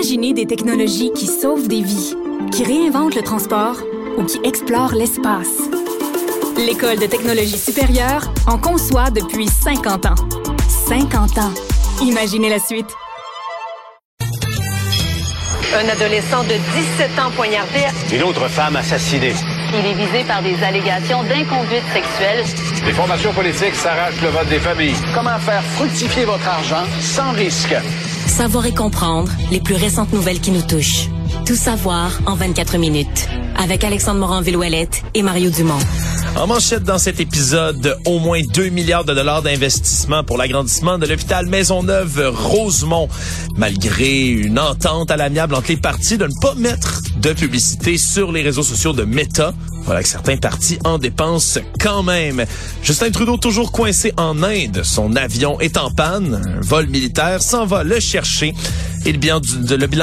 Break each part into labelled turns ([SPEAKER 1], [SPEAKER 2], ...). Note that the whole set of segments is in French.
[SPEAKER 1] Imaginez des technologies qui sauvent des vies, qui réinventent le transport ou qui explorent l'espace. L'École de technologie supérieure en conçoit depuis 50 ans. 50 ans. Imaginez la suite.
[SPEAKER 2] Un adolescent de 17 ans poignardé.
[SPEAKER 3] Une autre femme assassinée.
[SPEAKER 2] Il est visé par des allégations d'inconduite sexuelle.
[SPEAKER 3] Les formations politiques s'arrachent le vote des familles.
[SPEAKER 4] Comment faire fructifier votre argent sans risque?
[SPEAKER 5] Savoir et comprendre les plus récentes nouvelles qui nous touchent. Tout savoir en 24 minutes. Avec Alexandre Morin-Villouellette et Mario Dumont.
[SPEAKER 6] En manchette dans cet épisode, au moins 2 milliards de dollars d'investissement pour l'agrandissement de l'hôpital Maisonneuve-Rosemont. Malgré une entente à l'amiable entre les partis de ne pas mettre de publicité sur les réseaux sociaux de Meta, voilà que certains partis en dépensent quand même. Justin Trudeau toujours coincé en Inde. Son avion est en panne. Un vol militaire s'en va le chercher. Et le bilan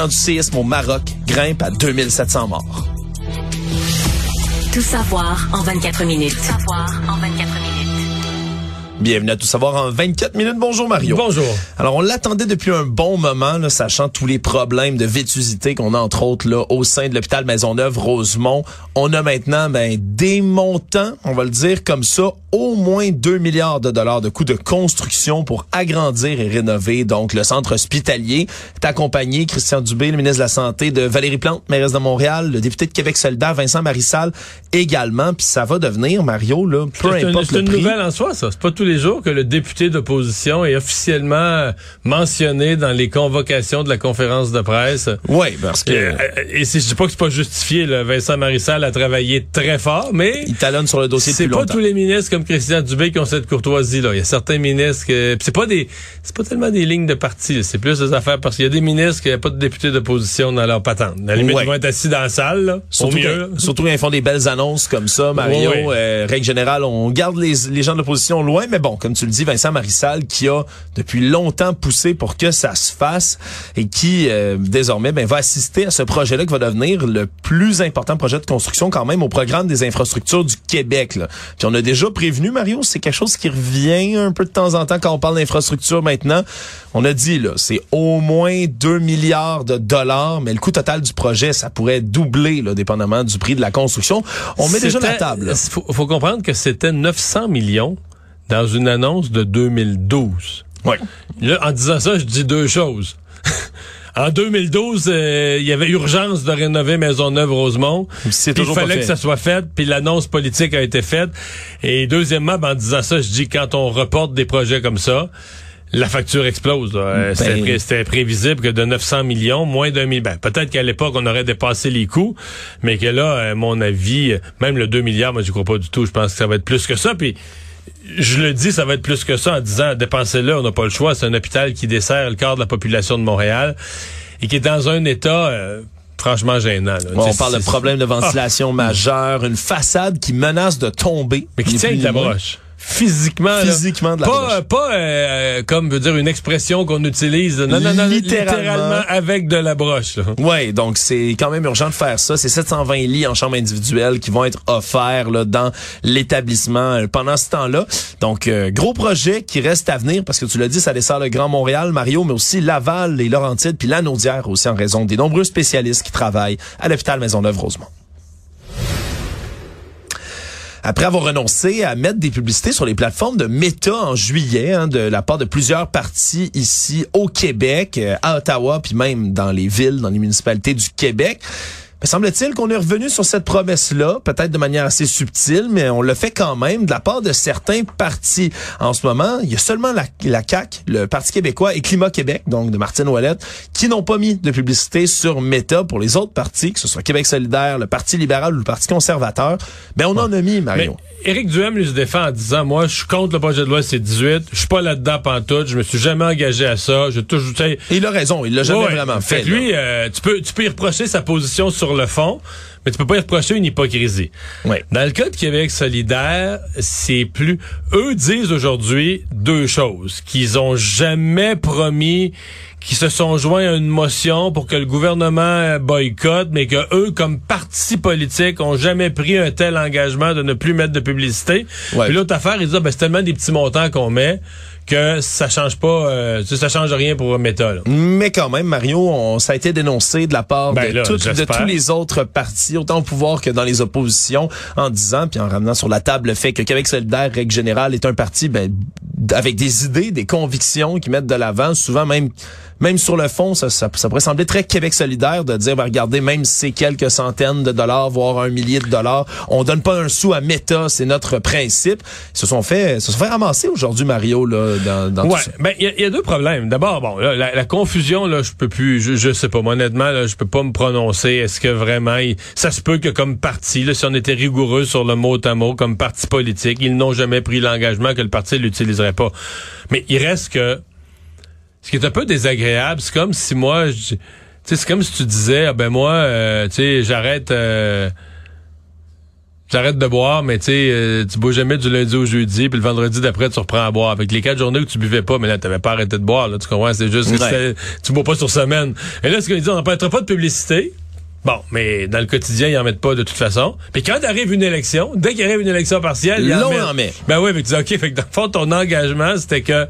[SPEAKER 6] du, séisme au Maroc grimpe à 2700 morts.
[SPEAKER 5] Tout savoir en 24 minutes. Tout savoir en 24 minutes.
[SPEAKER 6] Bienvenue à Tout savoir en 24 minutes. Bonjour Mario.
[SPEAKER 7] Bonjour.
[SPEAKER 6] Alors on l'attendait depuis un bon moment, là, sachant tous les problèmes de vétusité qu'on a entre autres là au sein de l'hôpital Maisonneuve-Rosemont. On a maintenant ben, des montants, on va le dire comme ça, au moins 2 milliards de dollars de coûts de construction pour agrandir et rénover donc le centre hospitalier. Est accompagné Christian Dubé, le ministre de la Santé, de Valérie Plante, mairesse de Montréal, le député de Québec solidaire Vincent Marissal également. Puis ça va devenir Mario là, peu
[SPEAKER 7] C'est une,
[SPEAKER 6] importe
[SPEAKER 7] c'est
[SPEAKER 6] le
[SPEAKER 7] une
[SPEAKER 6] prix.
[SPEAKER 7] nouvelle en soi, ça. C'est pas tous les jours que le député d'opposition est officiellement mentionné dans les convocations de la conférence de presse.
[SPEAKER 6] Oui, parce que
[SPEAKER 7] Euh, Et, si je dis pas que c'est pas justifié, là, Vincent Marissal a travaillé très fort, mais
[SPEAKER 6] il talonne sur le dossier
[SPEAKER 7] c'est pas
[SPEAKER 6] longtemps.
[SPEAKER 7] tous les ministres comme Christian Dubé qui ont cette courtoisie là. Il y a certains ministres que puis c'est pas des c'est pas tellement des lignes de parti, c'est plus des affaires parce qu'il y a des ministres qui n'ont pas de députés d'opposition dans leur patente. À la limite,
[SPEAKER 6] Ouais.
[SPEAKER 7] ils vont être assis dans la salle, là, au
[SPEAKER 6] Surtout,
[SPEAKER 7] mieux.
[SPEAKER 6] quand, surtout ils font des belles annonces comme ça, Mario. Euh, règle générale, on garde les, les gens de l'opposition loin, mais bon, comme tu le dis, Vincent Marissal, qui a depuis longtemps poussé pour que ça se fasse et qui euh, désormais ben, va assister à ce projet-là qui va devenir le plus important projet de construction quand même au programme des infrastructures du Québec. Là. Puis on a déjà prévenu, Mario, c'est quelque chose qui revient un peu de temps en temps quand on parle d'infrastructure maintenant. On a dit, là, c'est au moins 2 milliards de dollars, mais le coût total du projet, ça pourrait doubler, là, dépendamment du prix de la construction. On met déjà la
[SPEAKER 7] C'était-
[SPEAKER 6] table.
[SPEAKER 7] Faut, faut comprendre que c'était 900 millions dans une annonce de 2012.
[SPEAKER 6] Ouais.
[SPEAKER 7] Là, en disant ça, je dis deux choses. en 2012, euh, il y avait urgence de rénover Maisonneuve-Rosemont.
[SPEAKER 6] C'est
[SPEAKER 7] Il
[SPEAKER 6] pas
[SPEAKER 7] fallait
[SPEAKER 6] fait.
[SPEAKER 7] que ça soit fait, puis l'annonce politique a été faite. Et deuxièmement, ben, en disant ça, je dis quand on reporte des projets comme ça, la facture explose. Euh, C'était
[SPEAKER 6] Ben-
[SPEAKER 7] pré- prévisible que de 900 millions, moins d'un milliard. Ben, peut-être qu'à l'époque, on aurait dépassé les coûts, mais que là, à mon avis, même le 2 milliards, moi, je crois pas du tout. Je pense que ça va être plus que ça. Puis, je le dis, ça va être plus que ça en disant, dépensez-le, on n'a pas le choix. C'est un hôpital qui dessert le quart de la population de Montréal et qui est dans un état euh, franchement gênant. là.
[SPEAKER 6] on parle de problèmes de ventilation majeurs, une façade qui menace de tomber.
[SPEAKER 7] Mais qui tient de la broche. Physiquement, là.
[SPEAKER 6] De la
[SPEAKER 7] pas,
[SPEAKER 6] broche.
[SPEAKER 7] Pas euh, comme veut dire une expression qu'on utilise. Non, non, non,
[SPEAKER 6] Littéralement.
[SPEAKER 7] littéralement, avec de la broche. là.
[SPEAKER 6] Ouais, donc c'est quand même urgent de faire ça. C'est 720 lits en chambre individuelle qui vont être offerts là, dans l'établissement euh, pendant ce temps-là. Donc euh, gros projet qui reste à venir parce que tu l'as dit, ça dessert le Grand Montréal, Mario, mais aussi Laval, les Laurentides, puis la Naudière aussi en raison des nombreux spécialistes qui travaillent à l'hôpital Maisonneuve-Rosemont. Après avoir renoncé à mettre des publicités sur les plateformes de Meta en juillet, hein, de la part de plusieurs partis ici au Québec, euh, à Ottawa, puis même dans les villes, dans les municipalités du Québec, me semble-t-il qu'on est revenu sur cette promesse-là, peut-être de manière assez subtile, mais on le fait quand même de la part de certains partis. En ce moment, il y a seulement la, la CAQ, le Parti québécois et Climat Québec, donc de Martine Ouellette, qui n'ont pas mis de publicité sur Meta pour les autres partis, que ce soit Québec solidaire, le Parti libéral ou le Parti conservateur. Ben, on en a mis,
[SPEAKER 7] Mais
[SPEAKER 6] Mario.
[SPEAKER 7] Éric Duhem lui se défend en disant moi je suis contre le projet de loi C18, je suis pas là-dedans pantoute, je me suis jamais engagé à ça, je toujours
[SPEAKER 6] il a raison, il l'a jamais
[SPEAKER 7] Ouais,
[SPEAKER 6] vraiment fait.
[SPEAKER 7] que lui, euh, tu peux tu peux y reprocher sa position sur le fond, mais tu peux pas y reprocher une hypocrisie.
[SPEAKER 6] Ouais.
[SPEAKER 7] Dans le cas de Québec solidaire, c'est plus eux disent aujourd'hui deux choses qu'ils ont jamais promis qui se sont joints à une motion pour que le gouvernement boycotte, mais que eux, comme parti politique, ont jamais pris un tel engagement de ne plus mettre de publicité.
[SPEAKER 6] Ouais.
[SPEAKER 7] Puis l'autre affaire, ils disent, ah, ben, c'est tellement des petits montants qu'on met que ça change pas, euh, ça change rien pour Meta. Là.
[SPEAKER 6] Mais quand même, Mario, on, ça a été dénoncé de la part
[SPEAKER 7] Ben
[SPEAKER 6] de,
[SPEAKER 7] là,
[SPEAKER 6] tous les autres partis, autant au pouvoir que dans les oppositions, en disant, puis en ramenant sur la table le fait que Québec solidaire, règle générale, est un parti ben, avec des idées, des convictions qui mettent de l'avant, souvent même même sur le fond, ça, ça, ça pourrait sembler très Québec solidaire de dire, ben, regardez, même si c'est quelques centaines de dollars, voire un millier de dollars, on donne pas un sou à Meta, c'est notre principe. Ils se sont fait, se sont fait ramasser aujourd'hui, Mario, là, dans, dans
[SPEAKER 7] Ouais,
[SPEAKER 6] tout ça.
[SPEAKER 7] ben il y, a- il y a deux problèmes. D'abord, bon, là, la, la confusion là, je peux plus, je, je sais pas, moi, honnêtement, là, je peux pas me prononcer. Est-ce que vraiment, il- ça se peut que comme parti, là, si on était rigoureux sur le mot à mot, comme parti politique, ils n'ont jamais pris l'engagement que le parti l'utiliserait pas. Mais il reste que, ce qui est un peu désagréable, c'est comme si moi, je- tu sais, c'est comme si tu disais, ah ben moi, euh, tu sais, j'arrête. euh, J'arrête de boire, mais tu sais, euh, tu bois jamais du lundi au jeudi, puis le vendredi d'après, tu reprends à boire. Avec les quatre journées où tu buvais pas, mais là, t'avais pas arrêté de boire, là, tu comprends? C'est juste que
[SPEAKER 6] Ouais.
[SPEAKER 7] tu bois pas sur semaine. Et là, ce qu'ils disent, on n'empêchera pas de publicité. Bon, mais dans le quotidien, ils en mettent pas de toute façon. Puis quand arrive une élection, dès qu'il arrive une élection partielle, ils en
[SPEAKER 6] en met.
[SPEAKER 7] Ben oui, mais tu dis, OK, fait que dans le fond, ton engagement, c'était que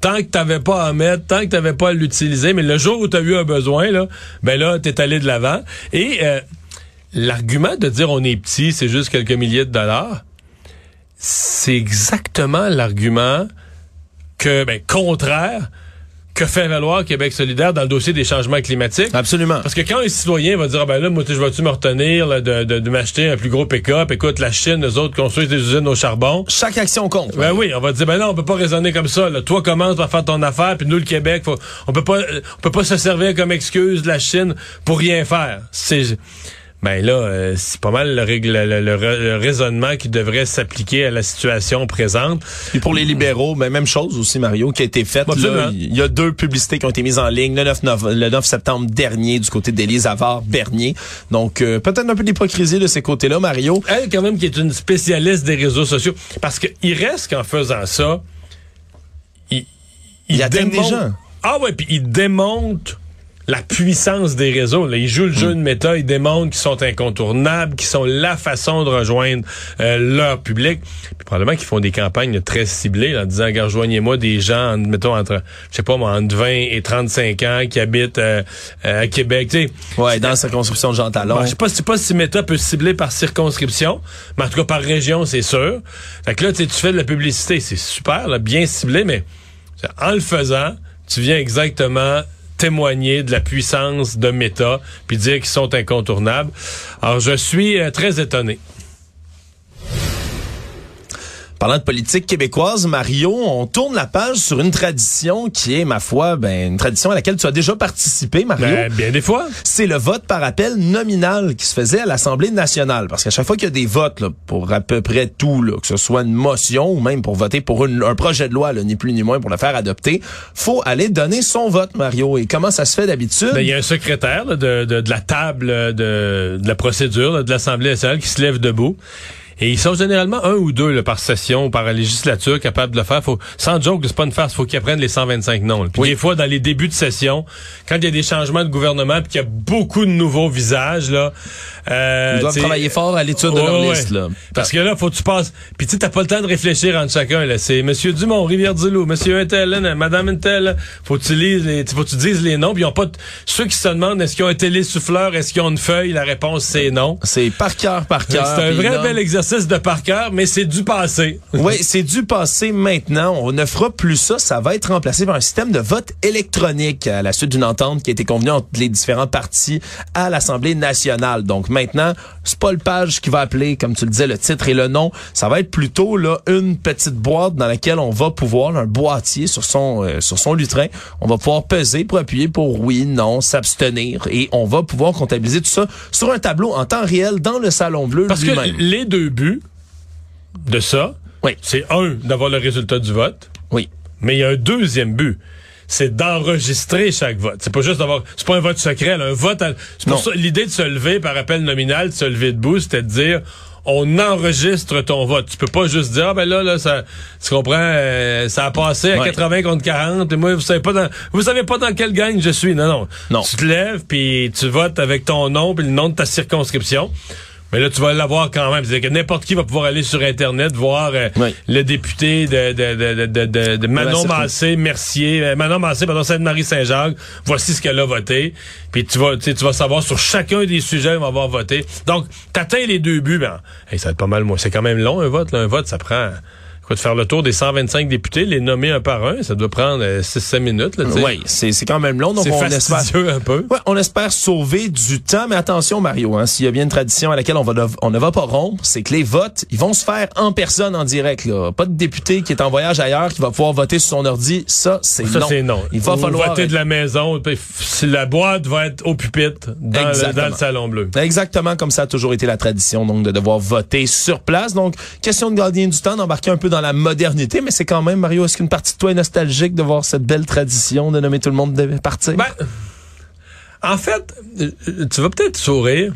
[SPEAKER 7] tant que t'avais pas à mettre, tant que t'avais pas à l'utiliser, mais le jour où t'as eu un besoin, là, ben là, t'es allé de l'avant. Et euh, l'argument de dire on est petit, c'est juste quelques milliers de dollars, c'est exactement l'argument que, ben, contraire que fait valoir Québec solidaire dans le dossier des changements climatiques.
[SPEAKER 6] Absolument.
[SPEAKER 7] Parce que quand un citoyen va dire, ah ben là, moi, je vais-tu me retenir là, de, de, de m'acheter un plus gros pick-up? Écoute, la Chine, eux autres construisent des usines au charbon.
[SPEAKER 6] Chaque action compte.
[SPEAKER 7] Ben oui, on va dire ben non, on peut pas raisonner comme ça. Là. Toi commence par faire ton affaire, puis nous le Québec, faut, on peut pas, euh, on peut pas se servir comme excuse de la Chine pour rien faire. C'est ben là, euh, c'est pas mal le, règle- le- le- le ra- le raisonnement qui devrait s'appliquer à la situation présente.
[SPEAKER 6] Puis pour les libéraux, ben, même chose aussi, Mario, qui a été faite. Il y a deux publicités qui ont été mises en ligne le 9, nov- le 9 septembre dernier du côté d'Élise Avard-Bernier. Donc, euh, peut-être un peu d'hypocrisie de ces côtés-là, Mario.
[SPEAKER 7] Elle, quand même, qui est une spécialiste des réseaux sociaux. Parce que il reste qu'en faisant ça, il,
[SPEAKER 6] Il atteint des
[SPEAKER 7] démontre-
[SPEAKER 6] gens.
[SPEAKER 7] Ah ouais, puis il démontre la puissance des réseaux. Là. Il joue le jeu de méta, il démontre qu'ils sont incontournables, qu'ils sont la façon de rejoindre euh, leur public. Puis probablement qu'ils font des campagnes très ciblées là, en disant, rejoignez-moi des gens, en- mettons, entre, je sais pas moi, entre 20 et 35 ans qui habitent euh, euh, à Québec. Tu sais,
[SPEAKER 6] Ouais, dans la circonscription de Jean Talon.
[SPEAKER 7] Bon, je sais pas, pas si Meta peut cibler par circonscription, mais en tout cas par région, c'est sûr. Fait que là, tu sais, tu fais de la publicité, c'est super, là, bien ciblé, mais en le faisant, tu viens exactement témoigner de la puissance de Meta, puis dire qu'ils sont incontournables. Alors, je suis euh, très étonné.
[SPEAKER 6] Parlant de politique québécoise, Mario, on tourne la page sur une tradition qui est, ma foi, ben, une tradition à laquelle tu as déjà participé, Mario.
[SPEAKER 7] Ben, bien des fois.
[SPEAKER 6] c'est le vote par appel nominal qui se faisait à l'Assemblée nationale. Parce qu'à chaque fois qu'il y a des votes là, pour à peu près tout, là, que ce soit une motion ou même pour voter pour une- un projet de loi, là, ni plus ni moins pour le faire adopter, faut aller donner son vote, Mario. Et comment ça se fait d'habitude?
[SPEAKER 7] Ben, Il y a un secrétaire là, de, de, de la table de, de la procédure de l'Assemblée nationale qui se lève debout. Et ils sont généralement un ou deux là, par session ou par législature capables de le faire. Faut, sans joke, c'est pas une farce, faut qu'ils apprennent les 125 noms. Puis
[SPEAKER 6] Oui.
[SPEAKER 7] des fois, dans les débuts de session, quand il y a des changements de gouvernement puis qu'il y a beaucoup de nouveaux visages, là, euh,
[SPEAKER 6] Ils doivent travailler fort à l'étude de leur
[SPEAKER 7] ouais.
[SPEAKER 6] liste. Là.
[SPEAKER 7] Parce que là, faut que tu passes. Puis tu t'as pas le temps de réfléchir entre chacun. Là, c'est Monsieur Dumont, Rivière du Loup, Monsieur Untel, là, Madame Untel. là. Faut que tu lises, les, faut que tu dises les noms. Puis ils ont pas. de- Ceux qui se demandent est-ce qu'ils ont un télésouffleur, est-ce qu'ils ont une feuille, la réponse c'est non.
[SPEAKER 6] C'est par cœur, par
[SPEAKER 7] C'est
[SPEAKER 6] cœur.
[SPEAKER 7] un
[SPEAKER 6] puis
[SPEAKER 7] vrai bel exercice de par cœur, mais c'est du passé.
[SPEAKER 6] Oui, c'est du passé maintenant. On ne fera plus ça. Ça va être remplacé par un système de vote électronique à la suite d'une entente qui a été convenue entre les différents partis à l'Assemblée nationale. Donc maintenant, c'est pas le page qui va appeler, comme tu le disais, le titre et le nom. Ça va être plutôt là une petite boîte dans laquelle on va pouvoir, là, un boîtier sur son euh, sur son lutrin, on va pouvoir peser pour appuyer pour oui, non, s'abstenir et on va pouvoir comptabiliser tout ça sur un tableau en temps réel dans le salon bleu
[SPEAKER 7] Parce que
[SPEAKER 6] lui-même.
[SPEAKER 7] les deux buts de ça,
[SPEAKER 6] Oui.
[SPEAKER 7] c'est un d'avoir le résultat du vote.
[SPEAKER 6] Oui.
[SPEAKER 7] Mais il y a un deuxième but. C'est d'enregistrer chaque vote. C'est pas juste d'avoir. C'est pas un vote secret, là, un vote. à- C'est pour
[SPEAKER 6] Non.
[SPEAKER 7] ça l'idée de se lever par appel nominal, de se lever debout, c'était de dire on enregistre ton vote. Tu peux pas juste dire ah ben là là ça tu comprends euh, ça a passé à
[SPEAKER 6] Ouais.
[SPEAKER 7] 80 contre 40 et moi vous savez pas dans vous savez pas dans quelle gang je suis. Non non.
[SPEAKER 6] Non.
[SPEAKER 7] Tu te lèves puis tu votes avec ton nom puis le nom de ta circonscription. Mais là, tu vas l'avoir quand même. C'est-à-dire que n'importe qui va pouvoir aller sur Internet voir euh,
[SPEAKER 6] Oui.
[SPEAKER 7] le député de, de, de, de, de, de Manon Massé, Mercier, euh, Manon Massé, pardon, Sainte-Marie-Saint-Jacques. Voici ce qu'elle a voté. Puis tu vas, tu vas savoir sur chacun des sujets, elle va avoir voté. Donc, t'atteins les deux buts, ben, hey, ça va être pas mal moins. C'est quand même long, un vote. Là. Un vote, ça prend... De faire le tour des 125 députés, les nommer un par un, ça doit prendre 6-7 minutes. Là, tu sais.
[SPEAKER 6] Oui, c'est quand même long. Donc on espère,
[SPEAKER 7] un peu.
[SPEAKER 6] Ouais, on espère sauver du temps, mais attention Mario, hein, s'il y a bien une tradition à laquelle on, va dev- on ne va pas rompre, c'est que les votes, ils vont se faire en personne en direct. Là. Pas de député qui est en voyage ailleurs qui va pouvoir voter sur son ordi. Ça, c'est
[SPEAKER 7] Ça,
[SPEAKER 6] non.
[SPEAKER 7] c'est non.
[SPEAKER 6] Il va falloir
[SPEAKER 7] voter de la maison. La boîte va être au pupitre dans, le,
[SPEAKER 6] Exactement.
[SPEAKER 7] dans le salon bleu.
[SPEAKER 6] Exactement comme ça a toujours été la tradition, donc de devoir voter sur place. Donc, question de gagner du temps, d'embarquer un peu dans la modernité, mais c'est quand même, Mario, est-ce qu'une partie de toi est nostalgique de voir cette belle tradition de nommer tout le monde de partir?
[SPEAKER 7] Ben, en fait, euh, tu vas peut-être sourire.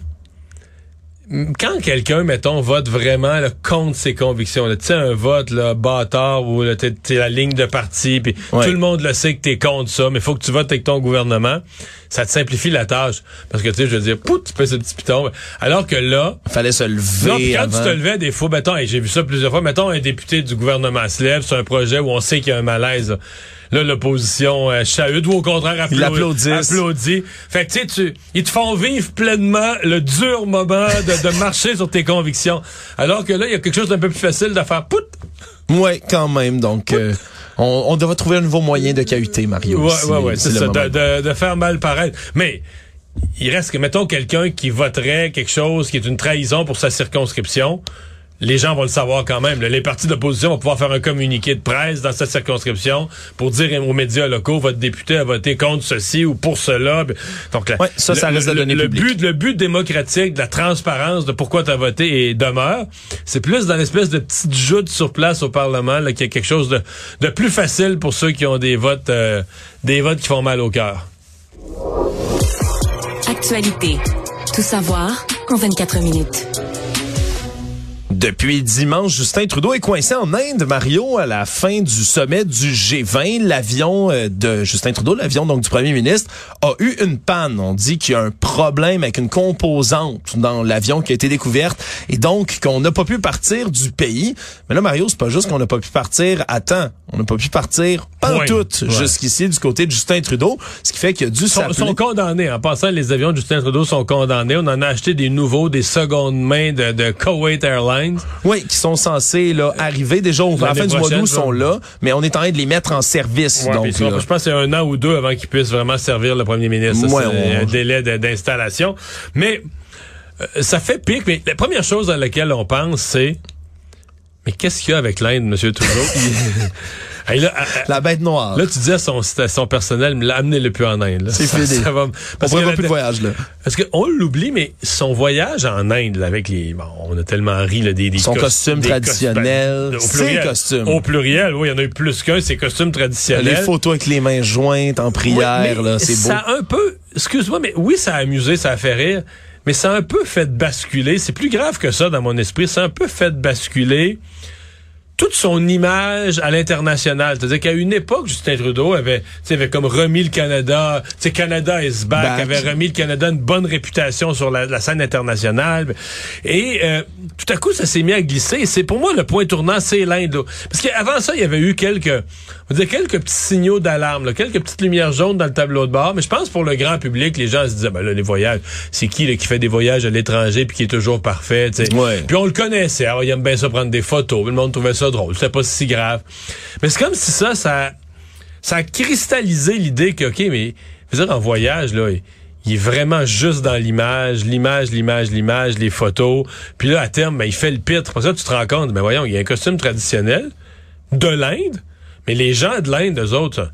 [SPEAKER 7] Quand quelqu'un, mettons, vote vraiment là, contre ses convictions, là, tu sais, un vote là, bâtard où là, t'es, la ligne de parti, puis
[SPEAKER 6] Ouais.
[SPEAKER 7] tout le monde le sait que t'es contre ça, mais faut que tu votes avec ton gouvernement, ça te simplifie la tâche. Parce que, tu sais, je veux dire, pout, tu fais ce petit piton. Alors que là,
[SPEAKER 6] Fallait se lever
[SPEAKER 7] puis quand
[SPEAKER 6] avant.
[SPEAKER 7] tu te levais, des fois, mettons, et j'ai vu ça plusieurs fois, mettons, un député du gouvernement se lève sur un projet où on sait qu'il y a un malaise. Là, Là, l'opposition euh, chahute ou au contraire applaudit.
[SPEAKER 6] l'applaudissent.
[SPEAKER 7] applaudit. Fait que, tu sais, tu- ils te font vivre pleinement le dur moment de, de marcher sur tes convictions. Alors que là, il y a quelque chose d'un peu plus facile de faire pout.
[SPEAKER 6] Ouais, quand même. Donc, euh, on, on devrait trouver un nouveau moyen de cahuter, Mario.
[SPEAKER 7] Ouais,
[SPEAKER 6] si-
[SPEAKER 7] ouais, ouais,
[SPEAKER 6] si
[SPEAKER 7] c'est ça, de, de, de faire mal paraître. Mais il reste que, mettons, quelqu'un qui voterait quelque chose qui est une trahison pour sa circonscription, les gens vont le savoir quand même. là. Les partis d'opposition vont pouvoir faire un communiqué de presse dans cette circonscription pour dire aux médias locaux, votre député a voté contre ceci ou pour cela. Donc, la-
[SPEAKER 6] Ouais, ça, ça
[SPEAKER 7] le-
[SPEAKER 6] reste
[SPEAKER 7] but, le but démocratique de la transparence de pourquoi tu as voté et demeure, c'est plus dans l'espèce de petite joute sur place au Parlement là, qu'il y a quelque chose de, de plus facile pour ceux qui ont des votes, euh, des votes qui font mal au cœur.
[SPEAKER 5] Actualité. Tout savoir en 24 minutes.
[SPEAKER 6] Depuis dimanche, Justin Trudeau est coincé en Inde, Mario, à la fin du sommet du G20. L'avion euh, de Justin Trudeau, l'avion donc du premier ministre, a eu une panne. On dit qu'il y a un problème avec une composante dans l'avion qui a été découverte et donc qu'on n'a pas pu partir du pays. Mais là, Mario, c'est pas juste qu'on n'a pas pu partir à temps. On n'a pas pu partir
[SPEAKER 7] Point.
[SPEAKER 6] tout
[SPEAKER 7] Ouais.
[SPEAKER 6] jusqu'ici du côté de Justin Trudeau, ce qui fait qu'il a dû
[SPEAKER 7] Ils sont, condamnés. En passant, les avions de Justin Trudeau sont condamnés. On en a acheté des nouveaux, des secondes mains de, de Kuwait Airlines.
[SPEAKER 6] Oui, qui sont censés là, arriver déjà au, à la fin du mois d'août, sont là, mais on est en train de les mettre en service.
[SPEAKER 7] Ouais,
[SPEAKER 6] donc, là.
[SPEAKER 7] je pense que c'est un an ou deux avant qu'ils puissent vraiment servir le premier ministre.
[SPEAKER 6] Ouais,
[SPEAKER 7] c'est
[SPEAKER 6] on-
[SPEAKER 7] un délai d'installation. Mais euh, ça fait pique. Mais la première chose à laquelle on pense, c'est mais qu'est-ce qu'il y a avec l'Inde, M. Trudeau? Il- Hey, là, à- à-
[SPEAKER 6] La bête noire.
[SPEAKER 7] Là, tu disais à son, à son personnel, amenez-le plus en Inde.
[SPEAKER 6] C'est fini.
[SPEAKER 7] ça va-
[SPEAKER 6] on
[SPEAKER 7] parce la-
[SPEAKER 6] plus de voyage, là.
[SPEAKER 7] Parce qu'on l'oublie, mais son voyage en Inde, là, avec les. Bon, on a tellement ri, là, des. des
[SPEAKER 6] Son
[SPEAKER 7] cos-
[SPEAKER 6] costume
[SPEAKER 7] des
[SPEAKER 6] traditionnel,
[SPEAKER 7] cos- ben,
[SPEAKER 6] ses
[SPEAKER 7] pluriel.
[SPEAKER 6] costumes.
[SPEAKER 7] Au pluriel, oui, il y en a eu plus qu'un, ses costumes traditionnels.
[SPEAKER 6] Les photos avec les mains jointes en prière,
[SPEAKER 7] Oui,
[SPEAKER 6] là, c'est beau.
[SPEAKER 7] Ça a un peu. Excuse-moi, mais oui, ça a amusé, ça a fait rire, mais ça a un peu fait basculer. C'est plus grave que ça dans mon esprit. Ça a un peu fait basculer toute son image à l'international. C'est-à-dire qu'à une époque, Justin Trudeau avait, tu sais, avait comme remis le Canada, tu Canada is back,
[SPEAKER 6] Back.
[SPEAKER 7] avait remis le Canada une bonne réputation sur la, la scène internationale. Et euh, tout à coup, ça s'est mis à glisser. C'est pour moi le point tournant, c'est l'Inde. là. Parce qu'avant ça, il y avait eu quelques, on dire quelques petits signaux d'alarme, quelques petites lumières jaunes dans le tableau de bord. Mais je pense pour le grand public, les gens se disaient, ben là, les voyages, c'est qui là, qui fait des voyages à l'étranger puis qui est toujours parfait.
[SPEAKER 6] Ouais.
[SPEAKER 7] Puis on le connaissait. Alors, il aime bien ça prendre des photos. Le monde trouvait ça drôle. C'était pas si grave. Mais c'est comme si ça, ça, ça a cristallisé l'idée que, OK, mais, je veux dire, en voyage, là, il, est vraiment juste dans l'image, l'image, l'image, l'image, les photos. Puis là, à terme, ben, il fait le pitre. Pour ça, tu te rends compte, ben voyons, il y a un costume traditionnel de l'Inde, mais les gens de l'Inde, eux autres,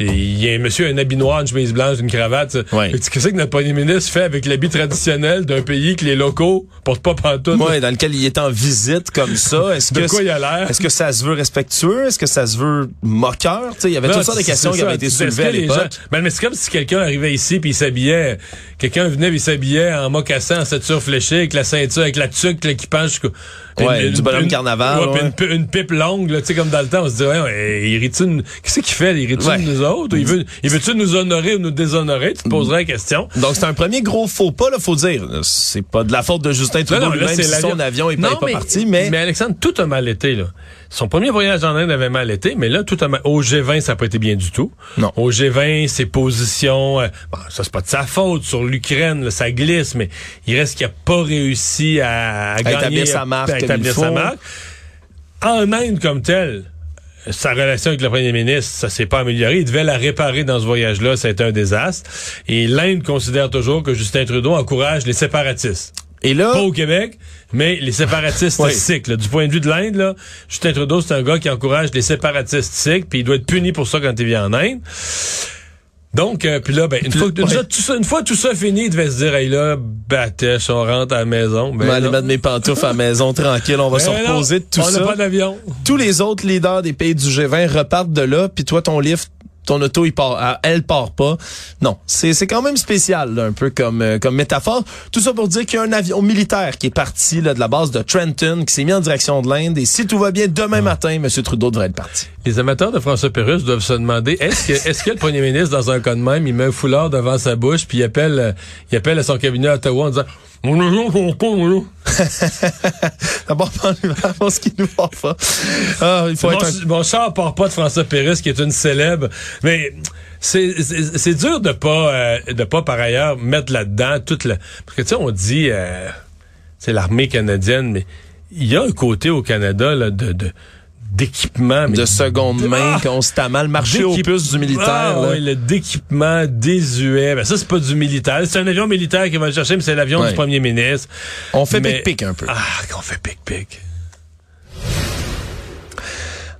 [SPEAKER 7] il y a un monsieur, un habit noir, une chemise blanche, une cravate.
[SPEAKER 6] Ouais.
[SPEAKER 7] Qu'est-ce que notre premier ministre fait avec l'habit traditionnel d'un pays que les locaux portent pas pantoute?
[SPEAKER 6] Ouais, dans lequel il est en visite comme ça? Est-ce
[SPEAKER 7] De
[SPEAKER 6] que
[SPEAKER 7] quoi il a l'air?
[SPEAKER 6] Est-ce que ça se veut respectueux? Est-ce que ça se veut moqueur? Il y avait
[SPEAKER 7] Non,
[SPEAKER 6] toutes sortes de questions qui avaient été soulevées à l'époque.
[SPEAKER 7] Ben, mais c'est comme si quelqu'un arrivait ici puis il s'habillait, quelqu'un venait il s'habillait en mocassin, en ceinture fléchée, avec la ceinture, avec la tuque là, qui penche
[SPEAKER 6] Ouais, du bonhomme carnaval,
[SPEAKER 7] ouais, une, pi- une pipe longue, tu sais, comme dans le temps, on se dit, ouais, il rit-tu Qu'est-ce qu'il fait? Il rit-tu de nous autres? Il veut, il veut-tu nous honorer ou nous déshonorer? Tu te poserais la question.
[SPEAKER 6] Donc, c'est un premier gros faux pas, là, faut dire. C'est pas de la faute de Justin Trudeau lui-même si son avion est pas, est pas parti, mais...
[SPEAKER 7] Mais Alexandre, tout a mal été, là. Son premier voyage en Inde avait mal été, mais là, tout mal... Au G20, ça n'a pas été bien du tout.
[SPEAKER 6] Non.
[SPEAKER 7] Au G20, ses positions... euh, bon, ça, c'est pas de sa faute. Sur l'Ukraine, ça glisse, mais il reste qu'il n'a pas réussi à, à gagner...
[SPEAKER 6] établir sa marque
[SPEAKER 7] à établir sa marque. En Inde, comme tel, sa relation avec le premier ministre, ça s'est pas amélioré. Il devait la réparer dans ce voyage-là. Ça a été un désastre. Et l'Inde considère toujours que Justin Trudeau encourage les séparatistes
[SPEAKER 6] Et là,
[SPEAKER 7] pas au Québec, mais les séparatistes
[SPEAKER 6] Oui.
[SPEAKER 7] sikhs. là. Du point de vue de l'Inde, là, Justin Trudeau, c'est un gars qui encourage les séparatistes sikhs, puis il doit être puni pour ça quand il vient en Inde. Donc, euh, puis là, ben, une,
[SPEAKER 6] Puis
[SPEAKER 7] fois,
[SPEAKER 6] là,
[SPEAKER 7] une,
[SPEAKER 6] ouais.
[SPEAKER 7] fois tout ça, une fois tout ça fini, il devait se dire, hey là, batèche, on rentre à la maison.
[SPEAKER 6] je
[SPEAKER 7] Ben,
[SPEAKER 6] vais aller mettre mes pantoufles à la maison tranquille, on va se
[SPEAKER 7] Ben non,
[SPEAKER 6] reposer de tout
[SPEAKER 7] on n'a
[SPEAKER 6] ça.
[SPEAKER 7] pas d'avion.
[SPEAKER 6] Tous les autres leaders des pays du G20 repartent de là, puis toi, ton livre, ton auto, il part, elle part pas. Non, c'est c'est quand même spécial, là, un peu comme euh, comme métaphore. Tout ça pour dire qu'il y a un avion militaire qui est parti là, de la base de Trenton, qui s'est mis en direction de l'Inde, et si tout va bien, demain matin, M. Trudeau devrait être parti.
[SPEAKER 7] Les amateurs de François Pérusse doivent se demander est-ce que est-ce que le premier ministre dans un cas de même, il met un foulard devant sa bouche puis il appelle euh, il appelle à son cabinet à Ottawa en disant.
[SPEAKER 6] D'abord, prendre ce qu'il nous pas. Ah, il faut être un...
[SPEAKER 7] char part pas de François Pérusse, qui est une célèbre, mais c'est c'est c'est dur de pas euh, de pas par ailleurs mettre là-dedans toute la parce que tu sais on dit euh, c'est l'armée canadienne, mais il y a un côté au Canada là, de de d'équipement
[SPEAKER 6] de seconde main
[SPEAKER 7] Ah!
[SPEAKER 6] constamment, le marché aux puces du militaire.
[SPEAKER 7] Ah,
[SPEAKER 6] là.
[SPEAKER 7] oui, le d'équipement désuet. Ben, ça, c'est pas du militaire. C'est un avion militaire qui va le chercher, mais c'est l'avion
[SPEAKER 6] Ouais.
[SPEAKER 7] du premier ministre.
[SPEAKER 6] On fait
[SPEAKER 7] Mais-
[SPEAKER 6] pic-pic un peu.
[SPEAKER 7] Ah, qu'on fait pic-pic.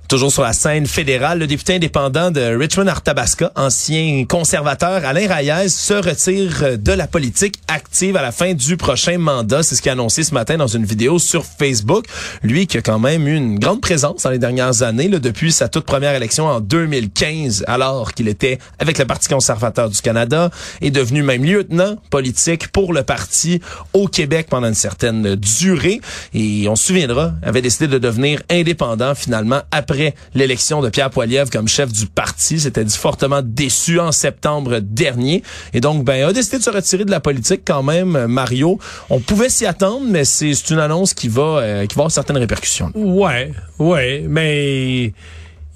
[SPEAKER 6] Toujours sur la scène fédérale, le député indépendant de Richmond-Arthabasca, ancien conservateur Alain Reyes, se retire de la politique active à la fin du prochain mandat. C'est ce qu'il a annoncé ce matin dans une vidéo sur Facebook. Lui qui a quand même eu une grande présence dans les dernières années, là, depuis sa toute première élection en 2015, alors qu'il était avec le Parti conservateur du Canada, est devenu même lieutenant politique pour le parti au Québec pendant une certaine durée. Et on se souviendra, avait décidé de devenir indépendant finalement après l'élection de Pierre Poilievre comme chef du parti. C'était dit fortement déçu en septembre dernier. Et donc, ben, a décidé de se retirer de la politique quand même, Mario. On pouvait s'y attendre, mais c'est c'est une annonce qui va, euh, qui va avoir certaines répercussions.
[SPEAKER 7] Ouais, ouais, mais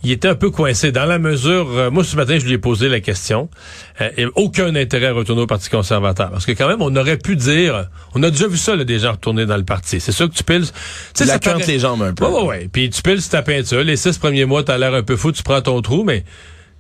[SPEAKER 7] il était un peu coincé dans la mesure. euh, moi, ce matin, je lui ai posé la question. Euh, et aucun intérêt à retourner au Parti conservateur, parce que quand même, on aurait pu dire, on a déjà vu ça, là, des gens retourner dans le parti. C'est sûr que tu piles. Tu sais, paraît-
[SPEAKER 6] les jambes un peu.
[SPEAKER 7] Ouais, ouais, ouais. Puis tu piles ta peinture. Les six premiers mois, t'as l'air un peu fou, tu prends ton trou, mais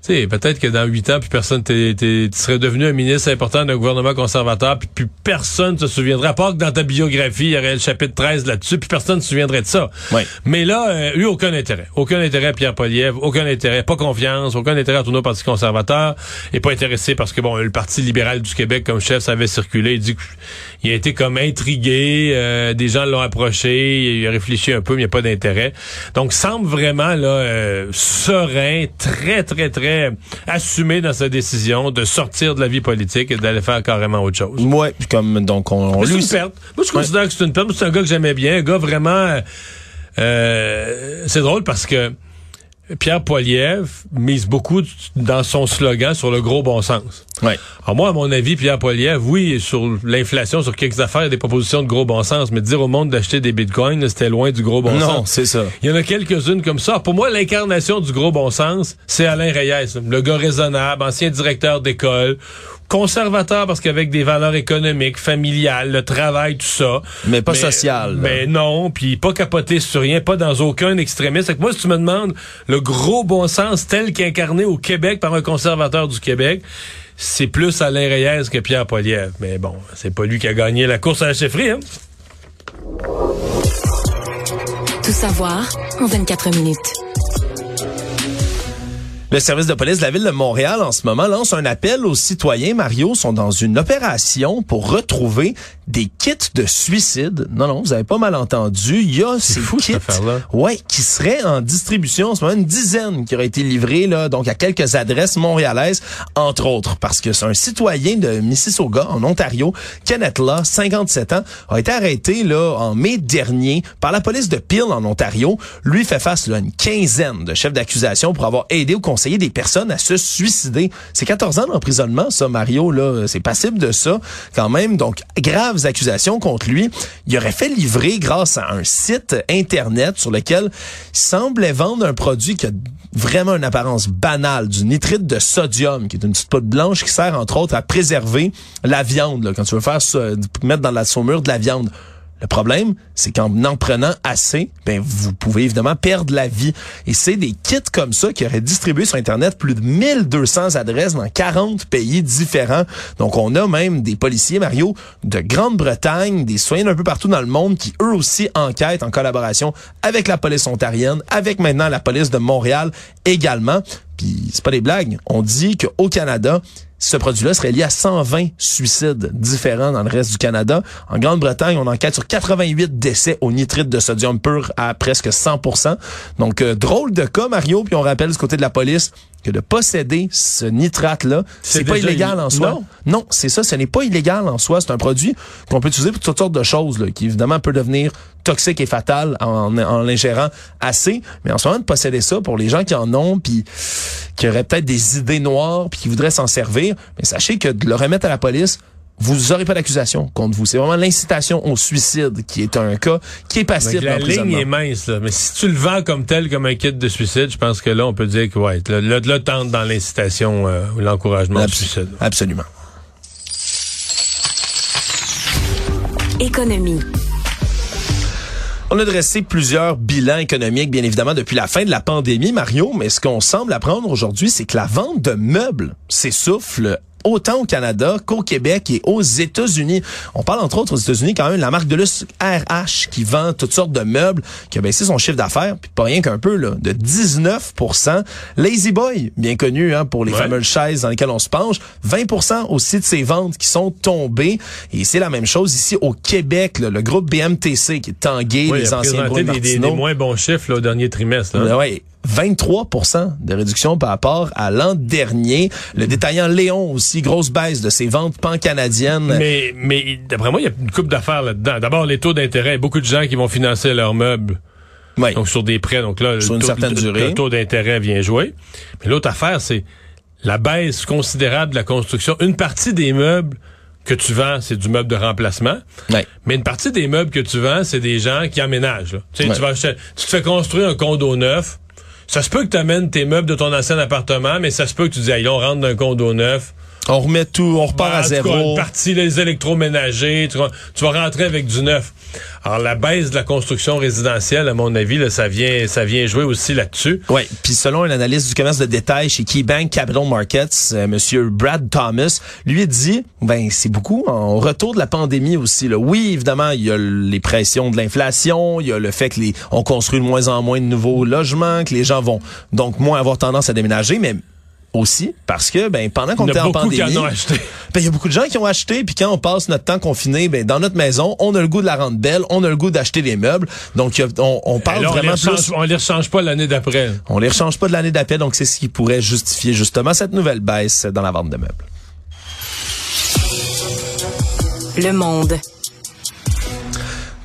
[SPEAKER 7] sais, peut-être que dans huit ans, puis personne, t'es- t'es- tu serais devenu un ministre important d'un gouvernement conservateur, puis, puis personne se souviendrait, à part que dans ta biographie, il y aurait le chapitre 13 là-dessus, puis personne ne se souviendrait de ça.
[SPEAKER 6] Ouais.
[SPEAKER 7] Mais là, euh, lui, aucun intérêt. Aucun intérêt à Pierre Poliev, aucun intérêt, pas confiance, aucun intérêt à tourner au Parti conservateur, et pas intéressé parce que, bon, le Parti libéral du Québec comme chef, ça avait circulé, il dit qu'il a été comme intrigué, euh, des gens l'ont approché, il a réfléchi un peu, mais il n'y a pas d'intérêt. Donc, semble vraiment, là, euh, serein, très, très, très assumé dans sa décision de sortir de la vie politique et d'aller faire carrément autre chose.
[SPEAKER 6] Puis comme donc on, on
[SPEAKER 7] c'est
[SPEAKER 6] lui-
[SPEAKER 7] une perte. Moi, je considère que c'est une perte. C'est un gars que j'aimais bien. Un gars vraiment... euh, c'est drôle parce que Pierre Poilievre mise beaucoup dans son slogan sur le gros bon sens.
[SPEAKER 6] Ouais.
[SPEAKER 7] Alors moi, à mon avis, Pierre Poilievre, oui, sur l'inflation, sur quelques affaires, il y a des propositions de gros bon sens, mais dire au monde d'acheter des bitcoins, c'était loin du gros bon
[SPEAKER 6] non,
[SPEAKER 7] sens.
[SPEAKER 6] c'est ça.
[SPEAKER 7] Il y en a quelques-unes comme ça. Pour moi, l'incarnation du gros bon sens, c'est Alain Reyes, le gars raisonnable, ancien directeur d'école, conservateur parce qu'avec des valeurs économiques, familiales, le travail, tout ça.
[SPEAKER 6] Mais pas social, là.
[SPEAKER 7] Mais non, puis pas capoté sur rien, pas dans aucun extrémiste. Fait que moi, si tu me demandes le gros bon sens tel qu'incarné au Québec par un conservateur du Québec, c'est plus Alain Reyes que Pierre Poilievre. Mais bon, c'est pas lui qui a gagné la course à la chefferie, hein?
[SPEAKER 5] Tout savoir en 24 minutes.
[SPEAKER 6] Le service de police de la ville de Montréal en ce moment lance un appel aux citoyens. Mario sont dans une opération pour retrouver des kits de suicide. Non, non, vous avez pas mal entendu. Il y a ces
[SPEAKER 7] fou,
[SPEAKER 6] kits,
[SPEAKER 7] cette
[SPEAKER 6] ouais, qui seraient en distribution en ce moment, une dizaine qui auraient été livrés là, donc à quelques adresses montréalaises, entre autres, parce que c'est un citoyen de Mississauga en Ontario, Kenneth Law, 57 ans, a été arrêté là en mai dernier par la police de Peel en Ontario. Lui fait face là, à une quinzaine de chefs d'accusation pour avoir aidé ou des personnes à se suicider. C'est 14 ans d'emprisonnement, ça, Mario, là. C'est passible de ça, quand même. Donc, graves accusations contre lui. Il aurait fait livrer grâce à un site Internet sur lequel il semblait vendre un produit qui a vraiment une apparence banale, du nitrite de sodium, qui est une petite poudre blanche qui sert, entre autres, à préserver la viande, quand tu veux faire mettre dans la saumure de la viande. Le problème, c'est qu'en en prenant assez, ben vous pouvez évidemment perdre la vie. Et c'est des kits comme ça qui auraient distribué sur Internet plus de 1200 adresses dans 40 pays différents. Donc on a même des policiers, Mario, de Grande-Bretagne, des citoyens un peu partout dans le monde qui eux aussi enquêtent en collaboration avec la police ontarienne, avec maintenant la police de Montréal également. Puis c'est pas des blagues. On dit qu'au Canada, ce produit-là serait lié à 120 suicides différents dans le reste du Canada. En Grande-Bretagne, on enquête sur 88 décès au nitrite de sodium pur à presque 100% Donc, euh, drôle de cas, Mario. Puis on rappelle du côté de la police que de posséder ce nitrate-là,
[SPEAKER 7] C'est
[SPEAKER 6] pas illégal en soi.
[SPEAKER 7] non.
[SPEAKER 6] Non, c'est ça, ce n'est pas illégal en soi. C'est un produit qu'on peut utiliser pour toutes sortes de choses, là, qui évidemment peut devenir toxique et fatal en, en l'ingérant assez. Mais en ce moment, de posséder ça pour les gens qui en ont, puis qui auraient peut-être des idées noires, puis qui voudraient s'en servir, mais sachez que de le remettre à la police, vous aurez pas d'accusation contre vous. C'est vraiment l'incitation au suicide qui est un cas qui est passible
[SPEAKER 7] la ligne est mince, là. Mais si tu le vends comme tel, comme un kit de suicide, je pense que là, on peut dire que, ouais, là, là, là, tente dans l'incitation euh, ou l'encouragement au suicide.
[SPEAKER 6] Absolument.
[SPEAKER 5] Économie.
[SPEAKER 6] On a dressé plusieurs bilans économiques, bien évidemment, depuis la fin de la pandémie, Mario, mais ce qu'on semble apprendre aujourd'hui, c'est que la vente de meubles s'essouffle autant au Canada qu'au Québec et aux États-Unis. On parle entre autres aux États-Unis quand même de la marque de luxe RH qui vend toutes sortes de meubles, qui a baissé son chiffre d'affaires, puis pas rien qu'un peu, là, de 19% Lazy Boy, bien connu hein, pour les
[SPEAKER 7] Ouais.
[SPEAKER 6] fameuses chaises dans lesquelles on se penche, 20% aussi de ses ventes qui sont tombées. Et c'est la même chose ici au Québec, là, le groupe BMTC qui est tangué,
[SPEAKER 7] Oui,
[SPEAKER 6] les anciens
[SPEAKER 7] des, des- des moins bons chiffres là, au dernier trimestre. là.
[SPEAKER 6] Ouais, 23% de réduction par rapport à l'an dernier. Le détaillant Léon aussi, grosse baisse de ses ventes pan-canadiennes.
[SPEAKER 7] Mais, mais d'après moi, il y a une coupe d'affaires là-dedans. D'abord, les taux d'intérêt. Beaucoup de gens qui vont financer leurs meubles
[SPEAKER 6] Ouais.
[SPEAKER 7] donc sur des prêts. Donc là,
[SPEAKER 6] Sur
[SPEAKER 7] le
[SPEAKER 6] une
[SPEAKER 7] taux,
[SPEAKER 6] certaine
[SPEAKER 7] le-
[SPEAKER 6] durée.
[SPEAKER 7] le taux d'intérêt vient jouer. Mais l'autre affaire, c'est la baisse considérable de la construction. Une partie des meubles que tu vends, c'est du meuble de remplacement.
[SPEAKER 6] Ouais.
[SPEAKER 7] Mais une partie des meubles que tu vends, c'est des gens qui emménagent. là. Tu sais,
[SPEAKER 6] Ouais.
[SPEAKER 7] tu, vas acheter- tu te fais construire un condo neuf. Ça se peut que tu amènes tes meubles de ton ancien appartement, mais ça se peut que tu dis, hey, on rentre d'un condo neuf.
[SPEAKER 6] On remet tout, on repart
[SPEAKER 7] Ben,
[SPEAKER 6] à
[SPEAKER 7] tout cas,
[SPEAKER 6] zéro.
[SPEAKER 7] une partie des électroménagers, tu vas, tu vas rentrer avec du neuf. Alors la baisse de la construction résidentielle, à mon avis, là, ça vient, ça vient jouer aussi là-dessus.
[SPEAKER 6] Oui, puis selon un analyste du commerce de détail chez KeyBank Capital Markets, euh, monsieur Brad Thomas, lui dit ben c'est beaucoup en retour de la pandémie aussi là. Oui, évidemment, il y a les pressions de l'inflation, il y a le fait que les on construit de moins en moins de nouveaux logements, que les gens vont donc moins avoir tendance à déménager, mais aussi parce que ben pendant qu'on
[SPEAKER 7] Il y
[SPEAKER 6] était
[SPEAKER 7] en
[SPEAKER 6] pandémie,
[SPEAKER 7] en ont acheté.
[SPEAKER 6] ben, il y a beaucoup de gens qui ont acheté, puis quand on passe notre temps confiné, ben, dans notre maison, on a le goût de la rendre belle, on a le goût d'acheter des meubles. Donc, a- on, on parle
[SPEAKER 7] Et là, on les,
[SPEAKER 6] vraiment
[SPEAKER 7] rechange,
[SPEAKER 6] plus...
[SPEAKER 7] on les rechange pas l'année d'après.
[SPEAKER 6] On les rechange pas de l'année d'appel, donc c'est ce qui pourrait justifier justement cette nouvelle baisse dans la vente de meubles.
[SPEAKER 5] Le monde.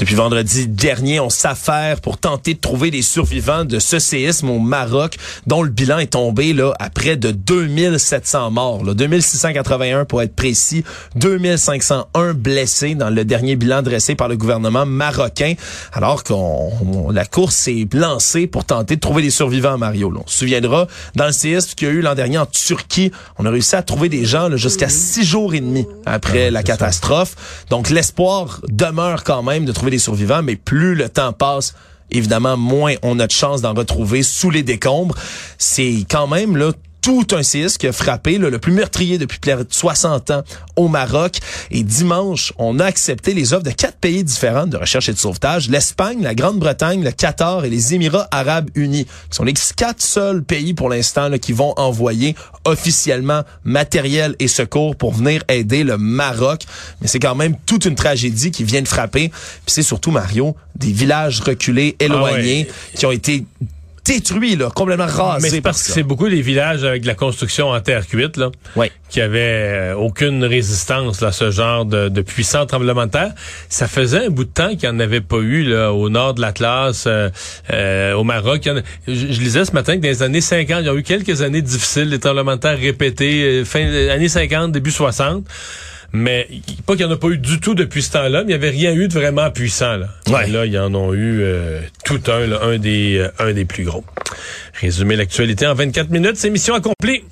[SPEAKER 6] Depuis vendredi dernier, on s'affaire pour tenter de trouver des survivants de ce séisme au Maroc, dont le bilan est tombé là à près de 2700 morts, là, 2681 pour être précis, 2501 blessés dans le dernier bilan dressé par le gouvernement marocain, alors qu'on on- la course s'est lancée pour tenter de trouver des survivants, Mario. là. On se souviendra, dans le séisme qu'il y a eu l'an dernier en Turquie, on a réussi à trouver des gens là, jusqu'à six jours et demi après la catastrophe. Donc l'espoir demeure quand même de trouver survivants, mais plus le temps passe, évidemment, moins on a de chance d'en retrouver sous les décombres. C'est quand même là tout un séisme qui a frappé, là, le plus meurtrier depuis plus de 60 ans au Maroc. Et dimanche, on a accepté les offres de quatre pays différents de recherche et de sauvetage. L'Espagne, la Grande-Bretagne, le Qatar et les Émirats arabes unis, qui sont les quatre seuls pays pour l'instant qui vont envoyer officiellement matériel et secours pour venir aider le Maroc. Mais c'est quand même toute une tragédie qui vient de frapper. Puis c'est surtout, Mario, des villages reculés, éloignés,
[SPEAKER 7] Ah ouais.
[SPEAKER 6] qui ont été détruits, là, complètement
[SPEAKER 7] Mais
[SPEAKER 6] rasés
[SPEAKER 7] c'est
[SPEAKER 6] par
[SPEAKER 7] parce que c'est beaucoup des villages avec de la construction en terre cuite, là. Qui avaient euh, aucune résistance là, à ce genre de, de puissant tremblement de terre. Ça faisait un bout de temps qu'il n'y en avait pas eu là, au nord de l'Atlas, euh, euh, au Maroc. En je, je lisais ce matin que dans les années 50, il y a eu quelques années difficiles, des tremblements de terre répétés, fin années 50, début 60. Mais pas qu'il n'y en a pas eu du tout depuis ce temps-là, mais il n'y avait rien eu de vraiment puissant. Là,
[SPEAKER 6] Ouais.
[SPEAKER 7] Là ils en ont eu euh, tout un, là, un, des, euh, un des plus gros. Résumer l'actualité en 24 minutes, c'est mission accomplie.